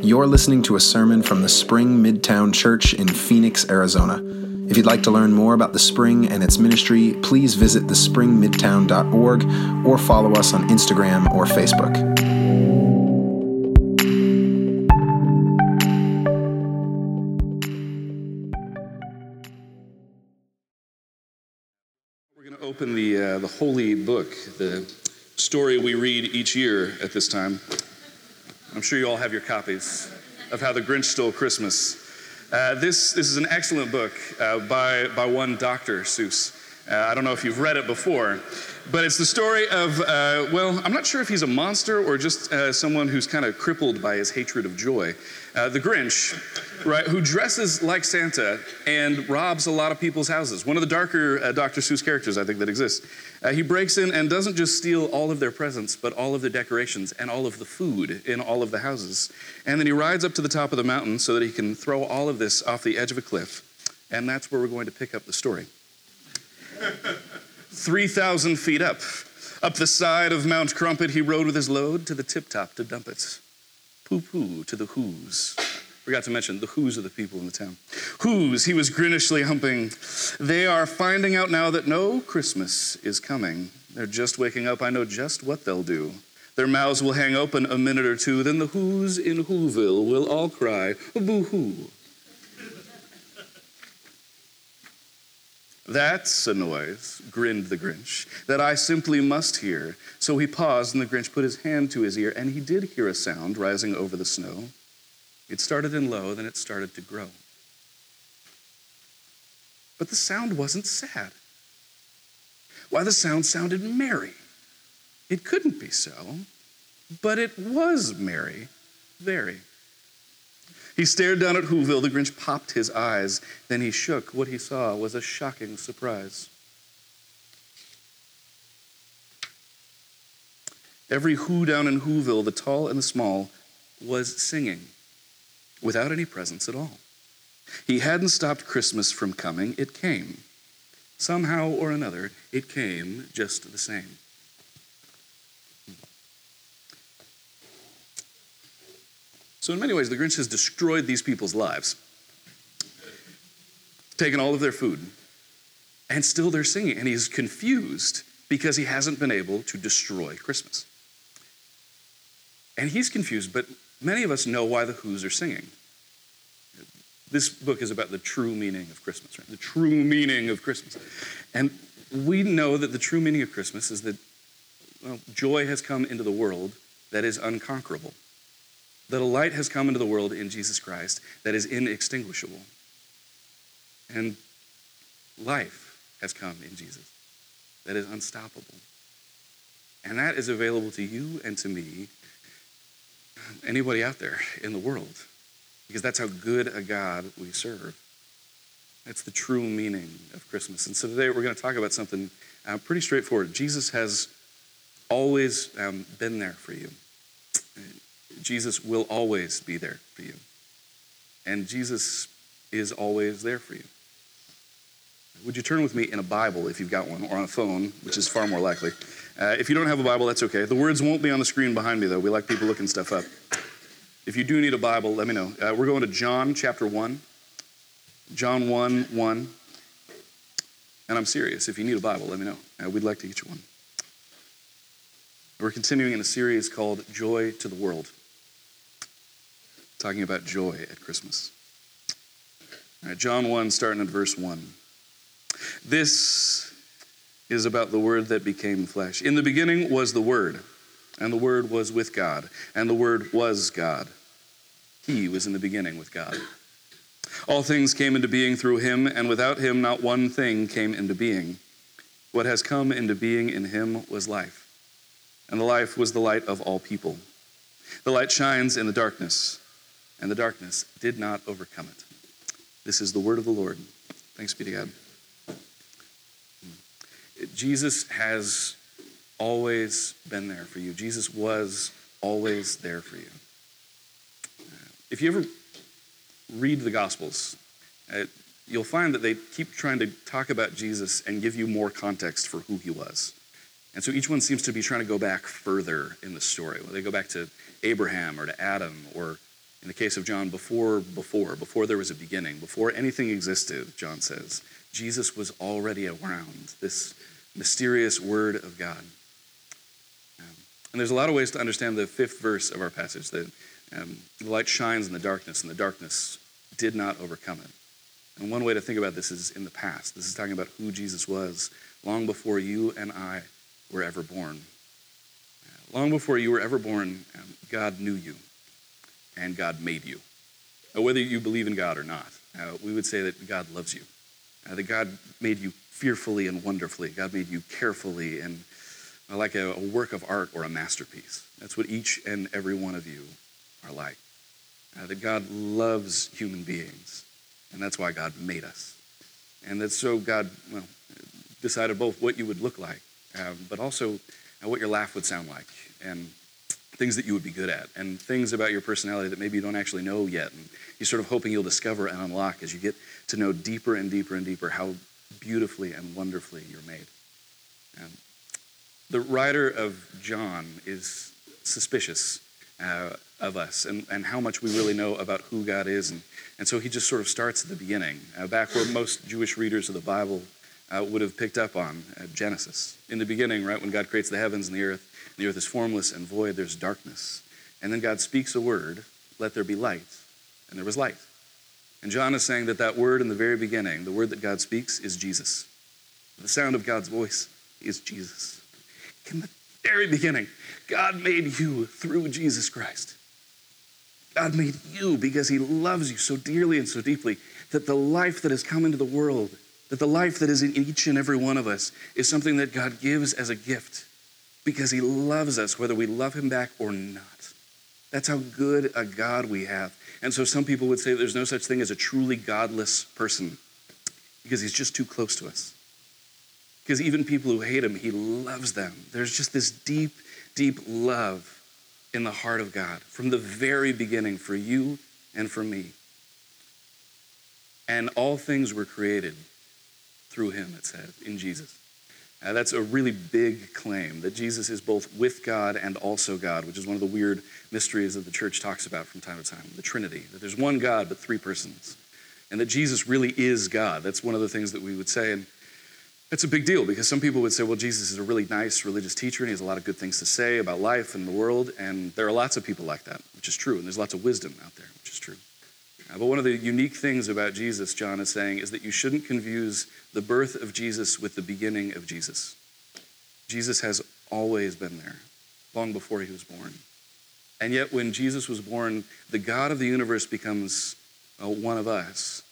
You're listening to a sermon from the Spring Midtown Church in Phoenix, Arizona. If you'd like to learn more about the Spring and its ministry, please visit thespringmidtown.org or follow us on Instagram or Facebook. We're going to open the, uh, the holy book, the story we read each year at this time. I'm sure you all have your copies of How the Grinch Stole Christmas. Uh, this, this is an excellent book uh, by, by one Dr. Seuss. Uh, I don't know if you've read it before, but it's the story of, uh, well, I'm not sure if he's a monster or just uh, someone who's kind of crippled by his hatred of joy. Uh, the Grinch, right, who dresses like Santa and robs a lot of people's houses. One of the darker uh, Dr. Seuss characters, I think, that exists. Uh, he breaks in and doesn't just steal all of their presents, but all of their decorations and all of the food in all of the houses. And then he rides up to the top of the mountain so that he can throw all of this off the edge of a cliff. And that's where we're going to pick up the story. 3,000 feet up. Up the side of Mount Crumpet, he rode with his load to the tip top to dump it. Poo poo to the Who's. Forgot to mention, the Who's are the people in the town. Who's, he was grinchishly humping. They are finding out now that no Christmas is coming. They're just waking up. I know just what they'll do. Their mouths will hang open a minute or two. Then the Who's in Whoville will all cry, boo hoo. That's a noise, grinned the Grinch, that I simply must hear. So he paused, and the Grinch put his hand to his ear, and he did hear a sound rising over the snow. It started in low, then it started to grow. But the sound wasn't sad. Why, the sound sounded merry. It couldn't be so, but it was merry, very. He stared down at Whoville. The Grinch popped his eyes. Then he shook. What he saw was a shocking surprise. Every Who down in Whoville, the tall and the small, was singing without any presents at all. He hadn't stopped Christmas from coming, it came. Somehow or another, it came just the same. So, in many ways, the Grinch has destroyed these people's lives, taken all of their food, and still they're singing. And he's confused because he hasn't been able to destroy Christmas. And he's confused, but many of us know why the Who's are singing. This book is about the true meaning of Christmas, right? The true meaning of Christmas. And we know that the true meaning of Christmas is that well, joy has come into the world that is unconquerable that a light has come into the world in Jesus Christ that is inextinguishable. And life has come in Jesus that is unstoppable. And that is available to you and to me, anybody out there in the world, because that's how good a God we serve. That's the true meaning of Christmas. And so today we're going to talk about something uh, pretty straightforward. Jesus has always um, been there for you. Jesus will always be there for you. And Jesus is always there for you. Would you turn with me in a Bible if you've got one, or on a phone, which is far more likely? Uh, if you don't have a Bible, that's okay. The words won't be on the screen behind me, though. We like people looking stuff up. If you do need a Bible, let me know. Uh, we're going to John chapter 1. John 1 1. And I'm serious. If you need a Bible, let me know. Uh, we'd like to get you one. We're continuing in a series called Joy to the World talking about joy at Christmas. John 1, starting at verse 1. This is about the Word that became flesh. In the beginning was the Word, and the Word was with God, and the Word was God. He was in the beginning with God. All things came into being through him, and without him, not one thing came into being. What has come into being in him was life, and the life was the light of all people. The light shines in the darkness and the darkness did not overcome it. This is the word of the Lord. Thanks be to God. Jesus has always been there for you. Jesus was always there for you. If you ever read the Gospels, uh, you'll find that they keep trying to talk about Jesus and give you more context for who he was. And so each one seems to be trying to go back further in the story. They go back to Abraham or to Adam or In the case of John, before, before, before there was a beginning, before anything existed, John says, Jesus was already around, this mysterious word of God. Um, and there's a lot of ways to understand the fifth verse of our passage that um, the light shines in the darkness, and the darkness did not overcome it. And one way to think about this is in the past. This is talking about who Jesus was long before you and I were ever born. Long before you were ever born, um, God knew you and God made you. Whether you believe in God or not, uh, we would say that God loves you, uh, that God made you fearfully and wonderfully. God made you carefully and uh, like a, a work of art or a masterpiece. That's what each and every one of you are like. Uh, that God loves human beings, and that's why God made us. And that's so God well, decided both what you would look like, um, but also what your laugh would sound like, and things that you would be good at, and things about your personality that maybe you don't actually know yet. And you're sort of hoping you'll discover and unlock as you get to know deeper and deeper and deeper how beautifully and wonderfully you're made. Um, the writer of John is suspicious uh, of us and, and how much we really know about who God is. And, and so he just sort of starts at the beginning, uh, back where most Jewish readers of the Bible uh, would have picked up on uh, Genesis. In the beginning, right, when God creates the heavens and the earth, and the earth is formless and void, there's darkness. And then God speaks a word, let there be light. And there was light. And John is saying that that word in the very beginning, the word that God speaks, is Jesus. The sound of God's voice is Jesus. In the very beginning, God made you through Jesus Christ. God made you because he loves you so dearly and so deeply that the life that has come into the world, that the life that is in each and every one of us, is something that God gives as a gift because he loves us, whether we love him back or not. That's how good a God we have. And so some people would say there's no such thing as a truly godless person because he's just too close to us. Because even people who hate him, he loves them. There's just this deep, deep love in the heart of God from the very beginning for you and for me. And all things were created through him, it said, in Jesus. That's a really big claim that Jesus is both with God and also God, which is one of the weird mysteries that the church talks about from time to time the Trinity, that there's one God, but three persons, and that Jesus really is God. That's one of the things that we would say. And it's a big deal because some people would say, well, Jesus is a really nice religious teacher and he has a lot of good things to say about life and the world. And there are lots of people like that, which is true. And there's lots of wisdom out there, which is true. Uh, but one of the unique things about Jesus, John is saying, is that you shouldn't confuse the birth of Jesus with the beginning of Jesus. Jesus has always been there, long before he was born. And yet, when Jesus was born, the God of the universe becomes uh, one of us.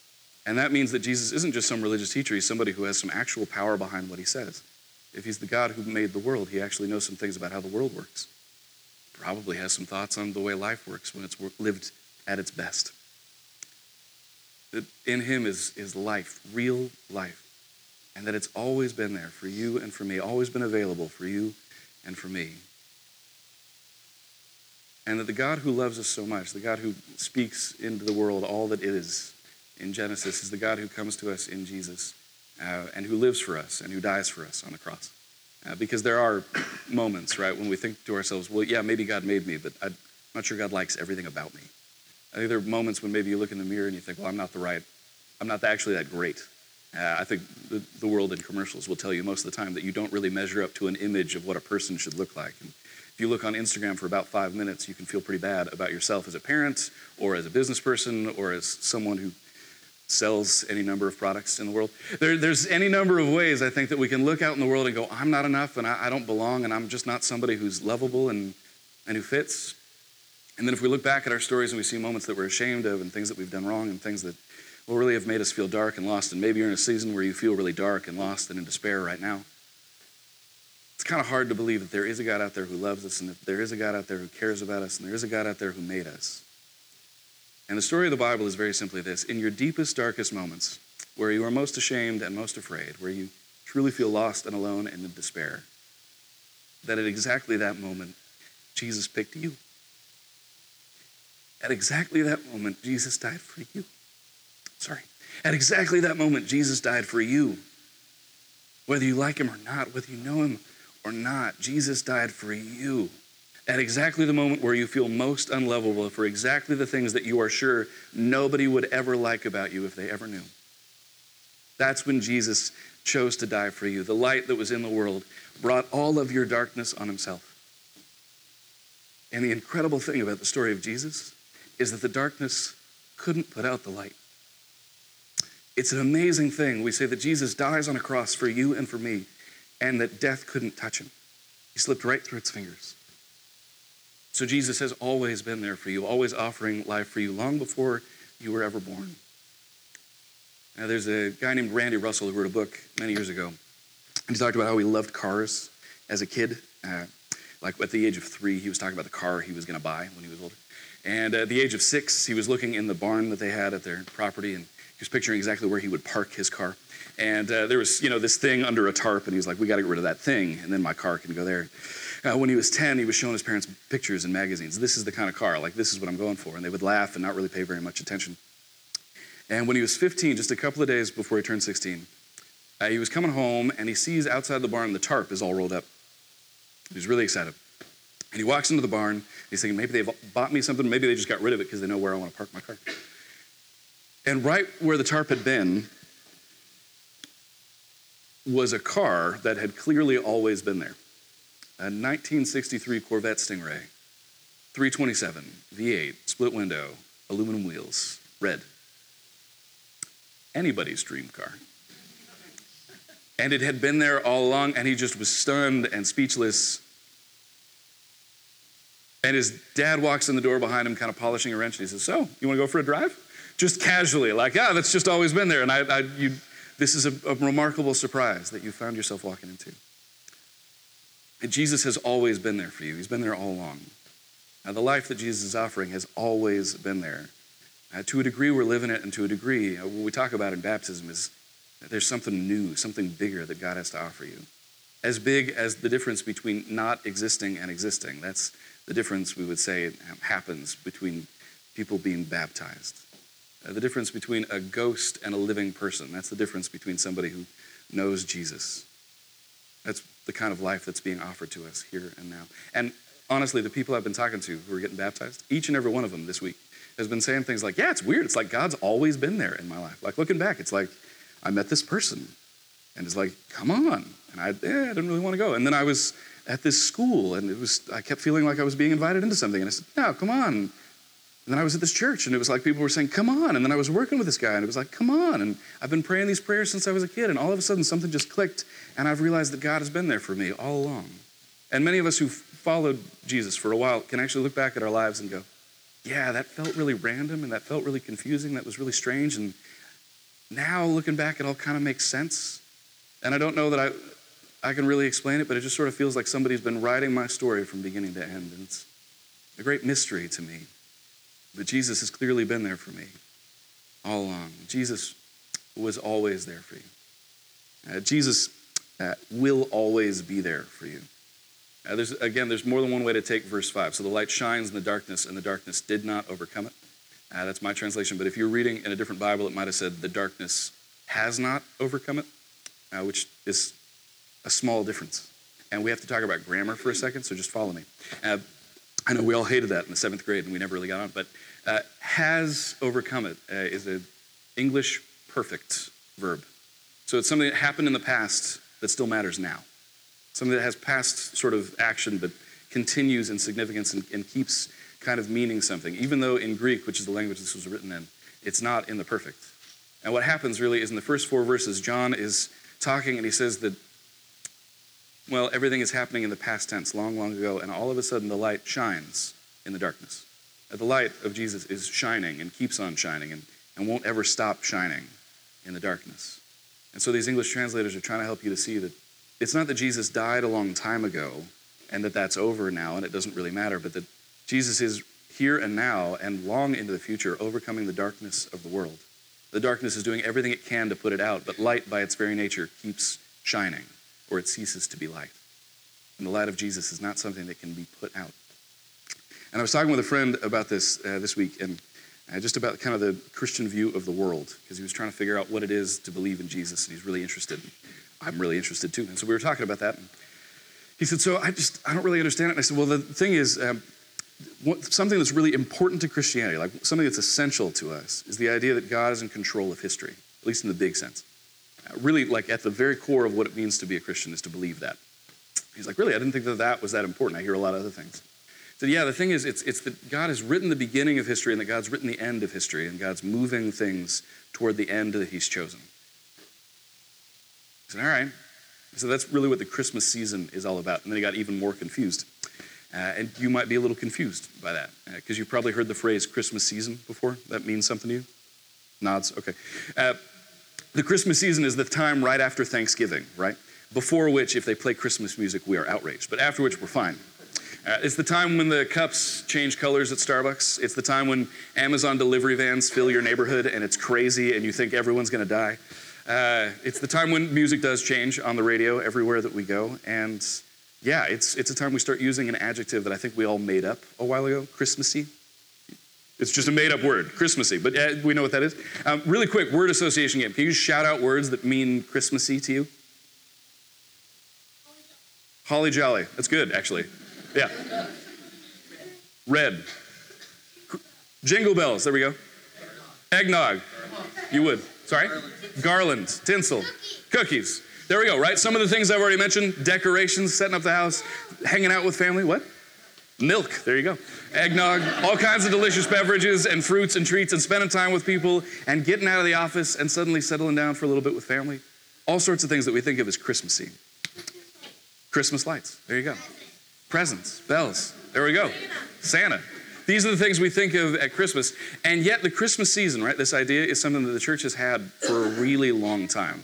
And that means that Jesus isn't just some religious teacher, he's somebody who has some actual power behind what he says. If he's the God who made the world, he actually knows some things about how the world works. Probably has some thoughts on the way life works when it's lived at its best that in him is, is life, real life, and that it's always been there for you and for me, always been available for you and for me. And that the God who loves us so much, the God who speaks into the world all that is in Genesis, is the God who comes to us in Jesus uh, and who lives for us and who dies for us on the cross. Uh, because there are moments, right, when we think to ourselves, well, yeah, maybe God made me, but I'm not sure God likes everything about me. I think there are moments when maybe you look in the mirror and you think, well, I'm not the right, I'm not actually that great. Uh, I think the, the world in commercials will tell you most of the time that you don't really measure up to an image of what a person should look like. And if you look on Instagram for about five minutes, you can feel pretty bad about yourself as a parent or as a business person or as someone who sells any number of products in the world. There, there's any number of ways I think that we can look out in the world and go, I'm not enough and I, I don't belong and I'm just not somebody who's lovable and, and who fits. And then if we look back at our stories and we see moments that we're ashamed of and things that we've done wrong and things that will really have made us feel dark and lost, and maybe you're in a season where you feel really dark and lost and in despair right now, it's kind of hard to believe that there is a God out there who loves us and that there is a God out there who cares about us and there is a God out there who made us. And the story of the Bible is very simply this in your deepest, darkest moments, where you are most ashamed and most afraid, where you truly feel lost and alone and in despair, that at exactly that moment, Jesus picked you. At exactly that moment, Jesus died for you. Sorry. At exactly that moment, Jesus died for you. Whether you like him or not, whether you know him or not, Jesus died for you. at exactly the moment where you feel most unlovable for exactly the things that you are sure nobody would ever like about you if they ever knew. That's when Jesus chose to die for you. The light that was in the world brought all of your darkness on himself. And the incredible thing about the story of Jesus is that the darkness couldn't put out the light. It's an amazing thing. We say that Jesus dies on a cross for you and for me, and that death couldn't touch him. He slipped right through its fingers. So Jesus has always been there for you, always offering life for you, long before you were ever born. Now, there's a guy named Randy Russell who wrote a book many years ago. And he talked about how he loved cars as a kid. Uh, like at the age of three, he was talking about the car he was going to buy when he was older. And at the age of six, he was looking in the barn that they had at their property, and he was picturing exactly where he would park his car. And uh, there was, you know, this thing under a tarp, and he was like, "We got to get rid of that thing, and then my car can go there." Uh, when he was 10, he was showing his parents pictures in magazines. This is the kind of car, like this is what I'm going for, and they would laugh and not really pay very much attention. And when he was 15, just a couple of days before he turned 16, uh, he was coming home, and he sees outside the barn the tarp is all rolled up. He's really excited. And he walks into the barn. He's thinking, maybe they've bought me something. Maybe they just got rid of it because they know where I want to park my car. And right where the tarp had been was a car that had clearly always been there a 1963 Corvette Stingray, 327, V8, split window, aluminum wheels, red. Anybody's dream car. And it had been there all along, and he just was stunned and speechless and his dad walks in the door behind him, kind of polishing a wrench, and he says, So, you want to go for a drive? Just casually, like, yeah, that's just always been there. And I, I you, this is a, a remarkable surprise that you found yourself walking into. And Jesus has always been there for you, He's been there all along. Now, the life that Jesus is offering has always been there. Uh, to a degree, we're living it, and to a degree, uh, what we talk about in baptism is that there's something new, something bigger that God has to offer you. As big as the difference between not existing and existing. That's the difference we would say happens between people being baptized. Uh, the difference between a ghost and a living person. That's the difference between somebody who knows Jesus. That's the kind of life that's being offered to us here and now. And honestly, the people I've been talking to who are getting baptized, each and every one of them this week has been saying things like, Yeah, it's weird. It's like God's always been there in my life. Like looking back, it's like I met this person and it's like, Come on. And I, yeah, I didn't really want to go. And then I was at this school, and it was I kept feeling like I was being invited into something, and I said, "No, come on." And then I was at this church, and it was like people were saying, "Come on!" And then I was working with this guy, and it was like, "Come on!" And I've been praying these prayers since I was a kid, and all of a sudden something just clicked, and I've realized that God has been there for me all along. And many of us who followed Jesus for a while can actually look back at our lives and go, "Yeah, that felt really random, and that felt really confusing. That was really strange." And now looking back, it all kind of makes sense. And I don't know that I I can really explain it, but it just sort of feels like somebody's been writing my story from beginning to end. And it's a great mystery to me. But Jesus has clearly been there for me all along. Jesus was always there for you. Uh, Jesus uh, will always be there for you. Uh, there's, again, there's more than one way to take verse 5. So the light shines in the darkness, and the darkness did not overcome it. Uh, that's my translation. But if you're reading in a different Bible, it might have said the darkness has not overcome it, uh, which is a small difference. And we have to talk about grammar for a second, so just follow me. Uh, I know we all hated that in the seventh grade and we never really got on, but uh, has overcome it uh, is an English perfect verb. So it's something that happened in the past that still matters now. Something that has past sort of action but continues in significance and, and keeps kind of meaning something, even though in Greek, which is the language this was written in, it's not in the perfect. And what happens really is in the first four verses, John is talking and he says that well, everything is happening in the past tense, long, long ago, and all of a sudden the light shines in the darkness. Uh, the light of Jesus is shining and keeps on shining and, and won't ever stop shining in the darkness. And so these English translators are trying to help you to see that it's not that Jesus died a long time ago and that that's over now and it doesn't really matter, but that Jesus is here and now and long into the future overcoming the darkness of the world. The darkness is doing everything it can to put it out, but light by its very nature keeps shining or it ceases to be light. And the light of Jesus is not something that can be put out. And I was talking with a friend about this uh, this week, and uh, just about kind of the Christian view of the world, because he was trying to figure out what it is to believe in Jesus, and he's really interested. I'm really interested too. And so we were talking about that. He said, So I just, I don't really understand it. And I said, Well, the thing is, um, what, something that's really important to Christianity, like something that's essential to us, is the idea that God is in control of history, at least in the big sense. Really, like at the very core of what it means to be a Christian is to believe that. He's like, Really? I didn't think that that was that important. I hear a lot of other things. So, yeah, the thing is, it's, it's that God has written the beginning of history and that God's written the end of history, and God's moving things toward the end that He's chosen. He said, All right. So that's really what the Christmas season is all about. And then he got even more confused. Uh, and you might be a little confused by that because uh, you've probably heard the phrase Christmas season before. That means something to you? Nods? Okay. Uh, the Christmas season is the time right after Thanksgiving, right? Before which, if they play Christmas music, we are outraged. But after which, we're fine. Uh, it's the time when the cups change colors at Starbucks. It's the time when Amazon delivery vans fill your neighborhood and it's crazy and you think everyone's going to die. Uh, it's the time when music does change on the radio everywhere that we go. And yeah, it's, it's a time we start using an adjective that I think we all made up a while ago Christmassy. It's just a made up word, Christmassy, but uh, we know what that is. Um, really quick, word association game. Can you shout out words that mean Christmassy to you? Holly Jolly. That's good, actually. Yeah. Red. Jingle bells. There we go. Eggnog. You would. Sorry? Garland. Tinsel. Cookies. There we go, right? Some of the things I've already mentioned decorations, setting up the house, hanging out with family. What? Milk. There you go. Eggnog. All kinds of delicious beverages and fruits and treats and spending time with people and getting out of the office and suddenly settling down for a little bit with family. All sorts of things that we think of as Christmassy. Christmas lights. There you go. Presents, bells. There we go. Santa. These are the things we think of at Christmas. And yet, the Christmas season, right, this idea is something that the church has had for a really long time.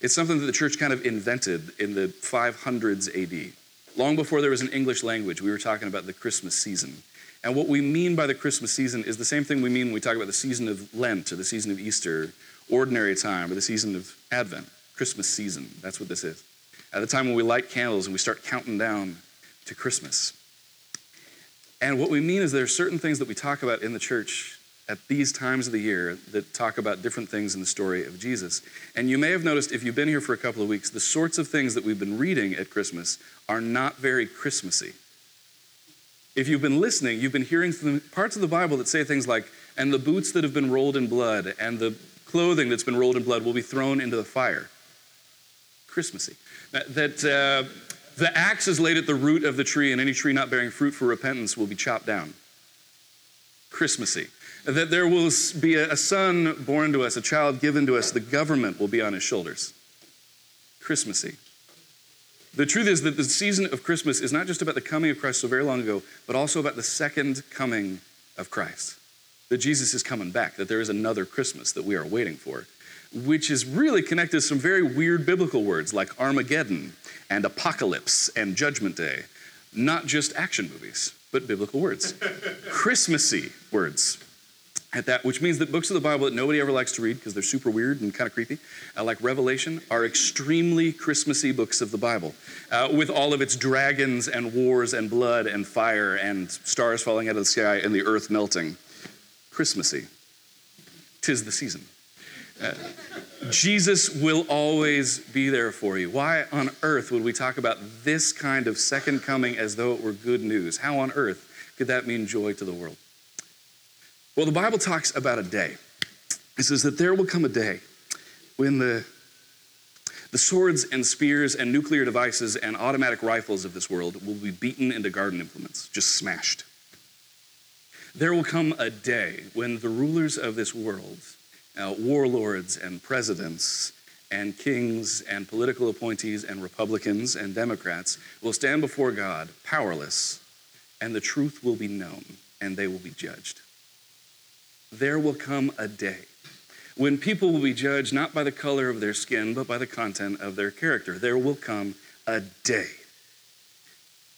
It's something that the church kind of invented in the 500s AD. Long before there was an English language, we were talking about the Christmas season. And what we mean by the Christmas season is the same thing we mean when we talk about the season of Lent or the season of Easter, ordinary time, or the season of Advent. Christmas season. That's what this is. At the time when we light candles and we start counting down to Christmas. And what we mean is there are certain things that we talk about in the church at these times of the year that talk about different things in the story of Jesus. And you may have noticed if you've been here for a couple of weeks, the sorts of things that we've been reading at Christmas are not very Christmassy. If you've been listening, you've been hearing parts of the Bible that say things like, and the boots that have been rolled in blood, and the clothing that's been rolled in blood will be thrown into the fire. Christmassy. That, uh, the axe is laid at the root of the tree, and any tree not bearing fruit for repentance will be chopped down. Christmassy. That there will be a son born to us, a child given to us, the government will be on his shoulders. Christmassy. The truth is that the season of Christmas is not just about the coming of Christ so very long ago, but also about the second coming of Christ. That Jesus is coming back, that there is another Christmas that we are waiting for, which is really connected to some very weird biblical words like Armageddon and apocalypse and judgment day. Not just action movies, but biblical words. Christmassy words at that, which means that books of the Bible that nobody ever likes to read because they're super weird and kind of creepy, uh, like Revelation, are extremely Christmassy books of the Bible, uh, with all of its dragons and wars and blood and fire and stars falling out of the sky and the earth melting. Christmassy. Tis the season. Uh, Jesus will always be there for you. Why on earth would we talk about this kind of second coming as though it were good news? How on earth could that mean joy to the world? Well, the Bible talks about a day. It says that there will come a day when the, the swords and spears and nuclear devices and automatic rifles of this world will be beaten into garden implements, just smashed. There will come a day when the rulers of this world uh, warlords and presidents and kings and political appointees and Republicans and Democrats will stand before God powerless, and the truth will be known and they will be judged. There will come a day when people will be judged not by the color of their skin, but by the content of their character. There will come a day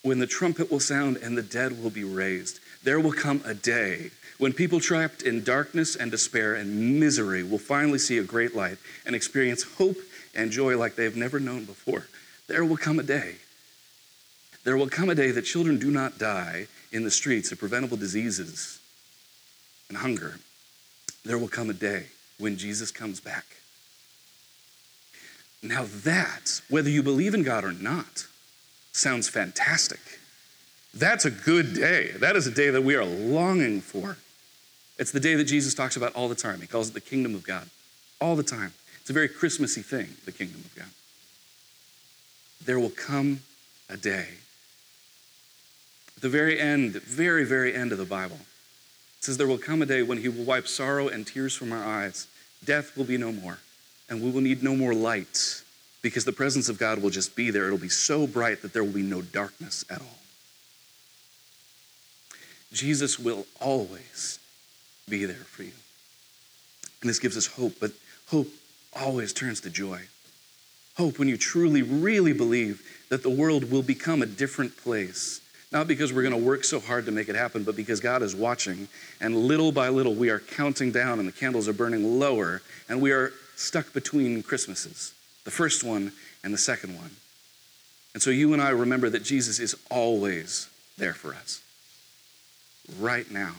when the trumpet will sound and the dead will be raised. There will come a day when people trapped in darkness and despair and misery will finally see a great light and experience hope and joy like they have never known before, there will come a day. There will come a day that children do not die in the streets of preventable diseases and hunger. There will come a day when Jesus comes back. Now, that, whether you believe in God or not, sounds fantastic. That's a good day. That is a day that we are longing for. It's the day that Jesus talks about all the time. He calls it the kingdom of God. All the time. It's a very Christmassy thing, the kingdom of God. There will come a day. At the very end, very, very end of the Bible, says, There will come a day when he will wipe sorrow and tears from our eyes. Death will be no more, and we will need no more light because the presence of God will just be there. It'll be so bright that there will be no darkness at all. Jesus will always be there for you. And this gives us hope, but hope always turns to joy. Hope when you truly, really believe that the world will become a different place. Not because we're going to work so hard to make it happen, but because God is watching. And little by little, we are counting down and the candles are burning lower. And we are stuck between Christmases the first one and the second one. And so you and I remember that Jesus is always there for us. Right now,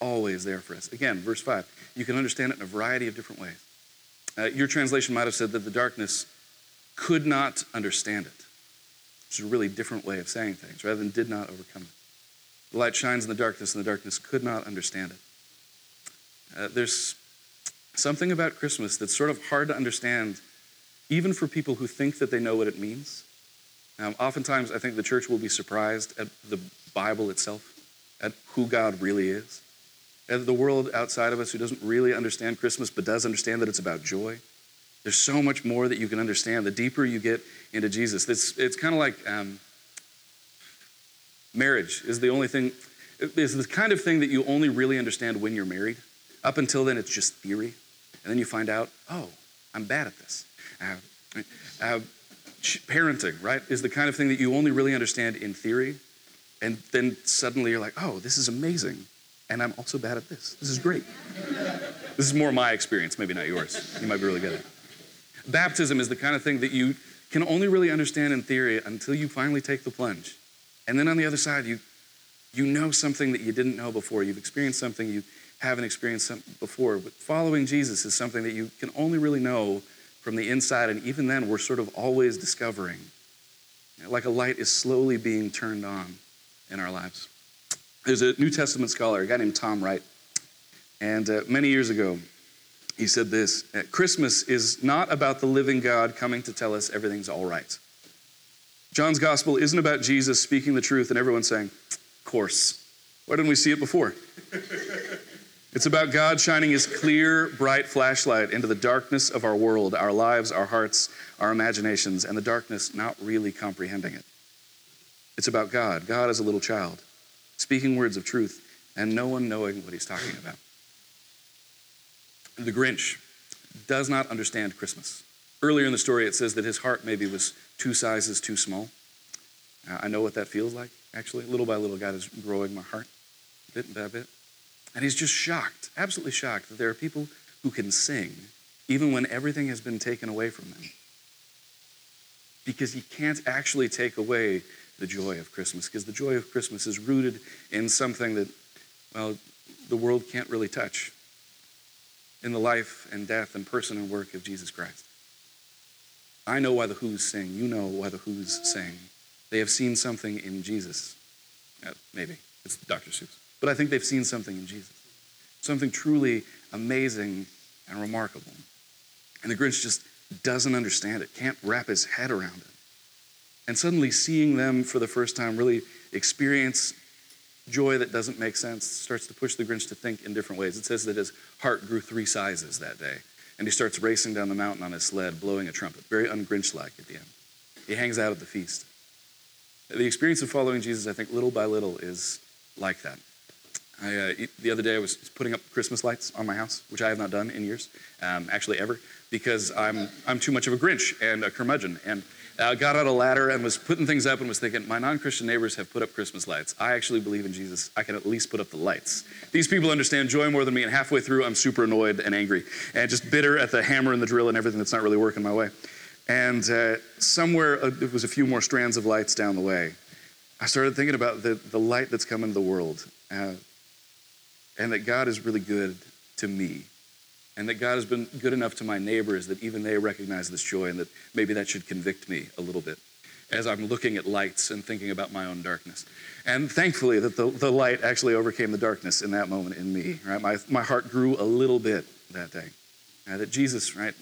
always there for us. Again, verse 5, you can understand it in a variety of different ways. Uh, your translation might have said that the darkness could not understand it. Which is a really different way of saying things, rather than did not overcome it. The light shines in the darkness, and the darkness could not understand it. Uh, there's something about Christmas that's sort of hard to understand, even for people who think that they know what it means. Um, oftentimes, I think the church will be surprised at the Bible itself, at who God really is. At the world outside of us who doesn't really understand Christmas but does understand that it's about joy. There's so much more that you can understand the deeper you get into Jesus. It's, it's kind of like um, marriage is the only thing, is the kind of thing that you only really understand when you're married. Up until then, it's just theory. And then you find out, oh, I'm bad at this. Uh, uh, parenting, right, is the kind of thing that you only really understand in theory. And then suddenly you're like, oh, this is amazing. And I'm also bad at this. This is great. this is more my experience, maybe not yours. You might be really good at it. Baptism is the kind of thing that you can only really understand in theory until you finally take the plunge. And then on the other side, you, you know something that you didn't know before. You've experienced something you haven't experienced before. But following Jesus is something that you can only really know from the inside. And even then, we're sort of always discovering. Like a light is slowly being turned on in our lives. There's a New Testament scholar, a guy named Tom Wright. And uh, many years ago, he said this Christmas is not about the living God coming to tell us everything's all right. John's gospel isn't about Jesus speaking the truth and everyone saying, Of course. Why didn't we see it before? it's about God shining his clear, bright flashlight into the darkness of our world, our lives, our hearts, our imaginations, and the darkness not really comprehending it. It's about God, God as a little child, speaking words of truth, and no one knowing what he's talking about. The Grinch does not understand Christmas. Earlier in the story, it says that his heart maybe was two sizes too small. Uh, I know what that feels like, actually. Little by little, God is growing my heart, bit by bit. And he's just shocked, absolutely shocked, that there are people who can sing even when everything has been taken away from them. Because he can't actually take away the joy of Christmas, because the joy of Christmas is rooted in something that, well, the world can't really touch in the life and death and person and work of Jesus Christ. I know why the Who's sing. You know why the Who's sing. They have seen something in Jesus. Uh, maybe. It's Dr. Seuss. But I think they've seen something in Jesus. Something truly amazing and remarkable. And the Grinch just doesn't understand it, can't wrap his head around it. And suddenly seeing them for the first time really experience joy that doesn't make sense starts to push the Grinch to think in different ways. It says that his heart grew three sizes that day, and he starts racing down the mountain on his sled, blowing a trumpet, very ungrinch like at the end. He hangs out at the feast. The experience of following Jesus, I think, little by little is like that. I, uh, the other day, I was putting up Christmas lights on my house, which I have not done in years, um, actually ever, because I'm, I'm too much of a Grinch and a curmudgeon. And uh, got out a ladder and was putting things up and was thinking, my non Christian neighbors have put up Christmas lights. I actually believe in Jesus. I can at least put up the lights. These people understand joy more than me, and halfway through, I'm super annoyed and angry and just bitter at the hammer and the drill and everything that's not really working my way. And uh, somewhere, uh, it was a few more strands of lights down the way. I started thinking about the, the light that's come into the world uh, and that God is really good to me and that God has been good enough to my neighbors that even they recognize this joy and that maybe that should convict me a little bit. as I'm looking at lights and thinking about my own darkness. And thankfully, that the, the light actually overcame the darkness in that moment in me. Right, my my heart grew a little bit that day. Uh, that Jesus, right,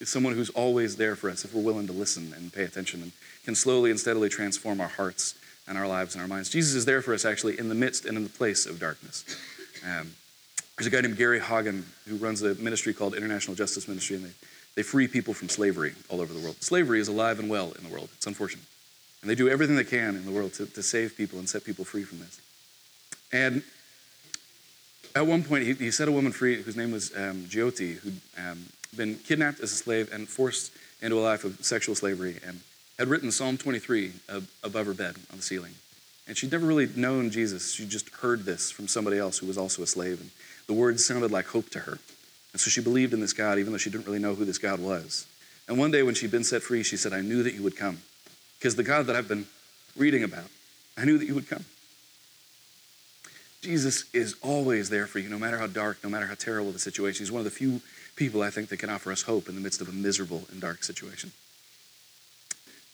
is someone who's always there for us if we're willing to listen and pay attention and can slowly and steadily transform our hearts and our lives and our minds. Jesus is there for us actually in the midst and in the place of darkness. Um, there's a guy named Gary Haugen who runs a ministry called International Justice Ministry, and they, they free people from slavery all over the world. Slavery is alive and well in the world. It's unfortunate. And they do everything they can in the world to, to save people and set people free from this. And at one point, he, he set a woman free whose name was um, who'd um, been kidnapped as a slave and forced into a life of sexual slavery and had written Psalm 23 above her bed on the ceiling. And she'd never really known Jesus. She just heard this from somebody else who was also a slave. And the words sounded like hope to her. And so she believed in this God, even though she didn't really know who this God was. And one day when she'd been set free, she said, I knew that you would come. Because the God that I've been reading about, I knew that you would come. Jesus is always there for you, no matter how dark, no matter how terrible the situation. He's one of the few people I think that can offer us hope in the midst of a miserable and dark situation.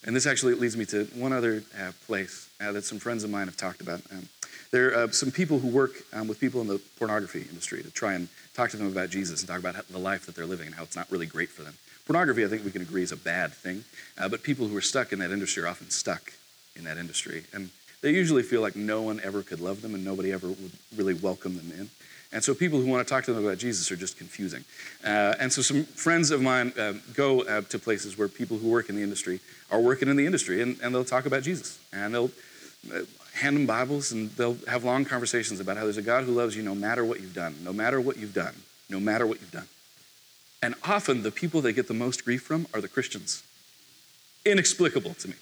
And this actually leads me to one other uh, place uh, that some friends of mine have talked about. Um, there are uh, some people who work um, with people in the pornography industry to try and talk to them about Jesus and talk about how, the life that they're living and how it's not really great for them. Pornography, I think we can agree, is a bad thing, uh, but people who are stuck in that industry are often stuck in that industry. And they usually feel like no one ever could love them and nobody ever would really welcome them in. And so people who want to talk to them about Jesus are just confusing. Uh, and so some friends of mine uh, go uh, to places where people who work in the industry are working in the industry and, and they'll talk about Jesus. And they'll uh, hand them Bibles and they'll have long conversations about how there's a God who loves you no matter what you've done, no matter what you've done, no matter what you've done. And often the people they get the most grief from are the Christians. Inexplicable to me.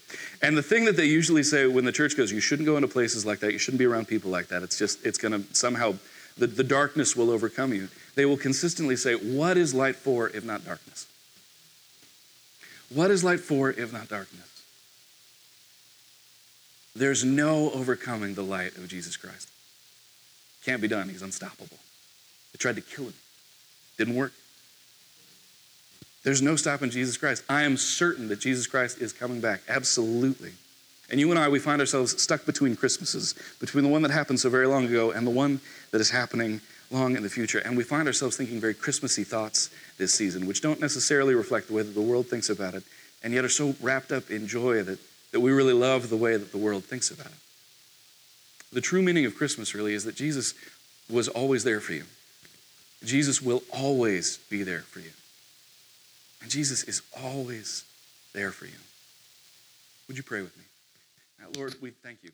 And the thing that they usually say when the church goes, you shouldn't go into places like that, you shouldn't be around people like that, it's just, it's going to somehow the, the darkness will overcome you. They will consistently say, What is light for if not darkness? What is light for if not darkness? There's no overcoming the light of Jesus Christ. Can't be done. He's unstoppable. They tried to kill him, didn't work. There's no stopping Jesus Christ. I am certain that Jesus Christ is coming back. Absolutely. And you and I, we find ourselves stuck between Christmases, between the one that happened so very long ago and the one that is happening long in the future. And we find ourselves thinking very Christmassy thoughts this season, which don't necessarily reflect the way that the world thinks about it, and yet are so wrapped up in joy that, that we really love the way that the world thinks about it. The true meaning of Christmas really is that Jesus was always there for you. Jesus will always be there for you. And Jesus is always there for you. Would you pray with me? Lord, we thank you.